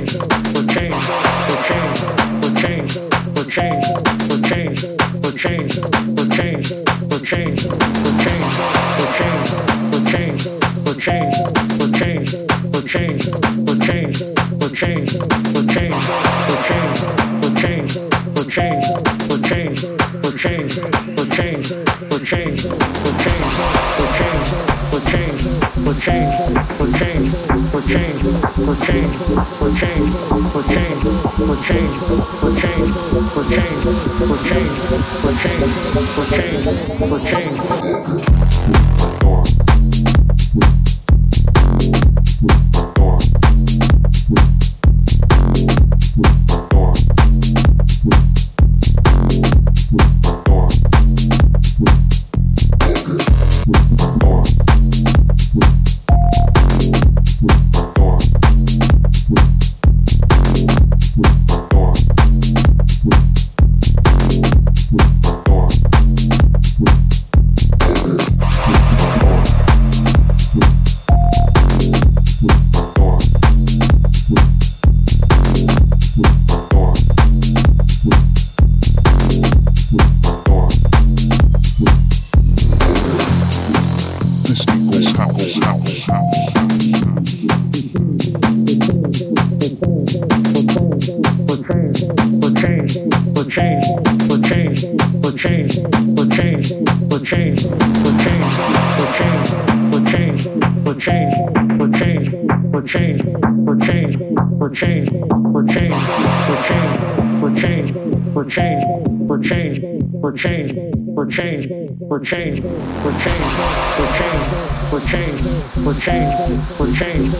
yourself. Change, for change, for change, for change, for change, for change, for change, for change, for change, for change, for change, for change, for change, for change, for change, for change,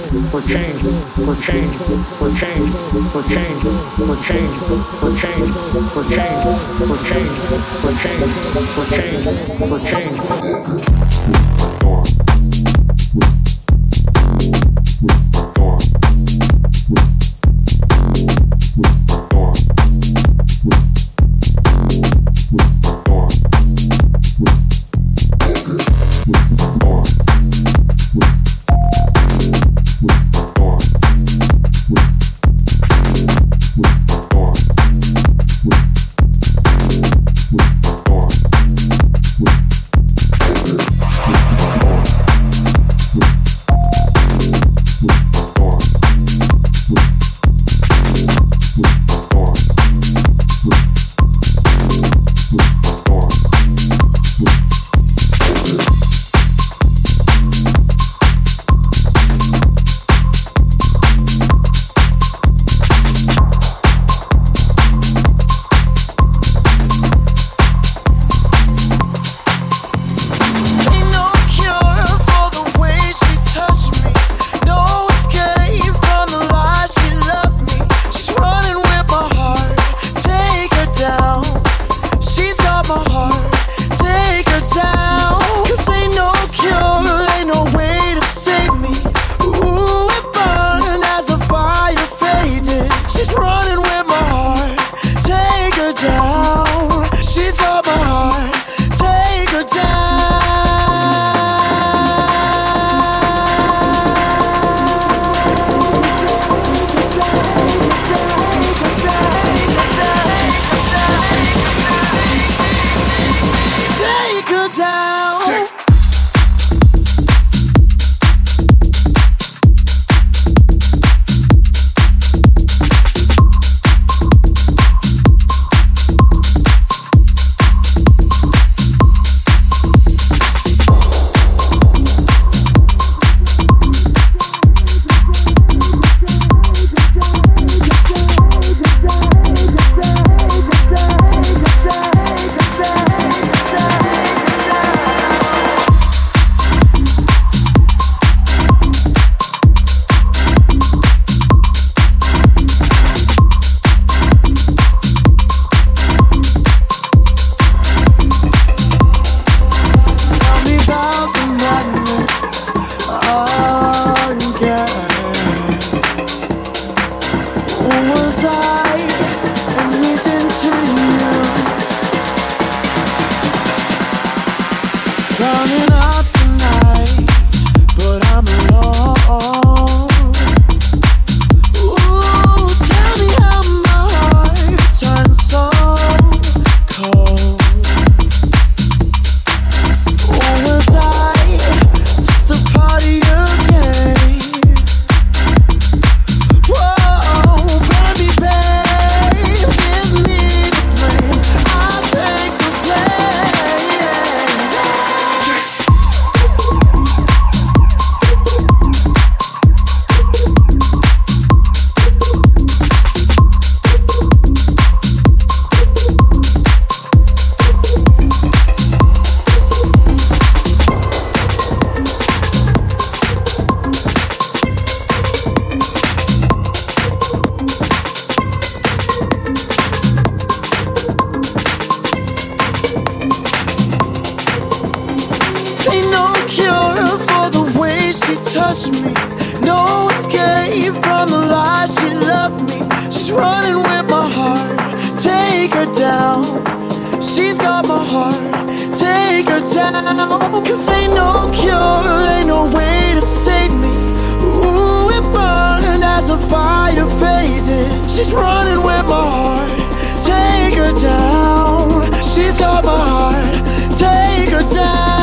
for change. Touch me. No escape from the lies she loved me. She's running with my heart. Take her down. She's got my heart. Take her down. Cause ain't no cure, ain't no way to save me. Ooh, it burned as the fire faded. She's running with my heart. Take her down. She's got my heart. Take her down.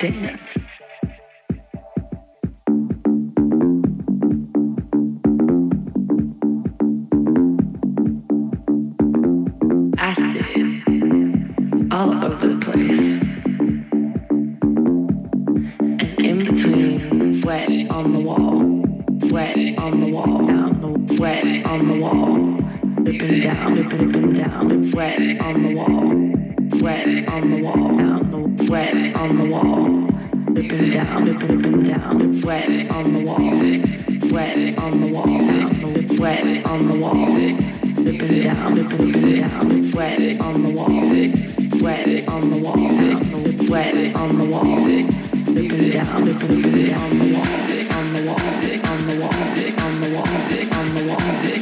Dance. The wall, on the wall, on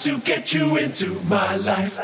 understanding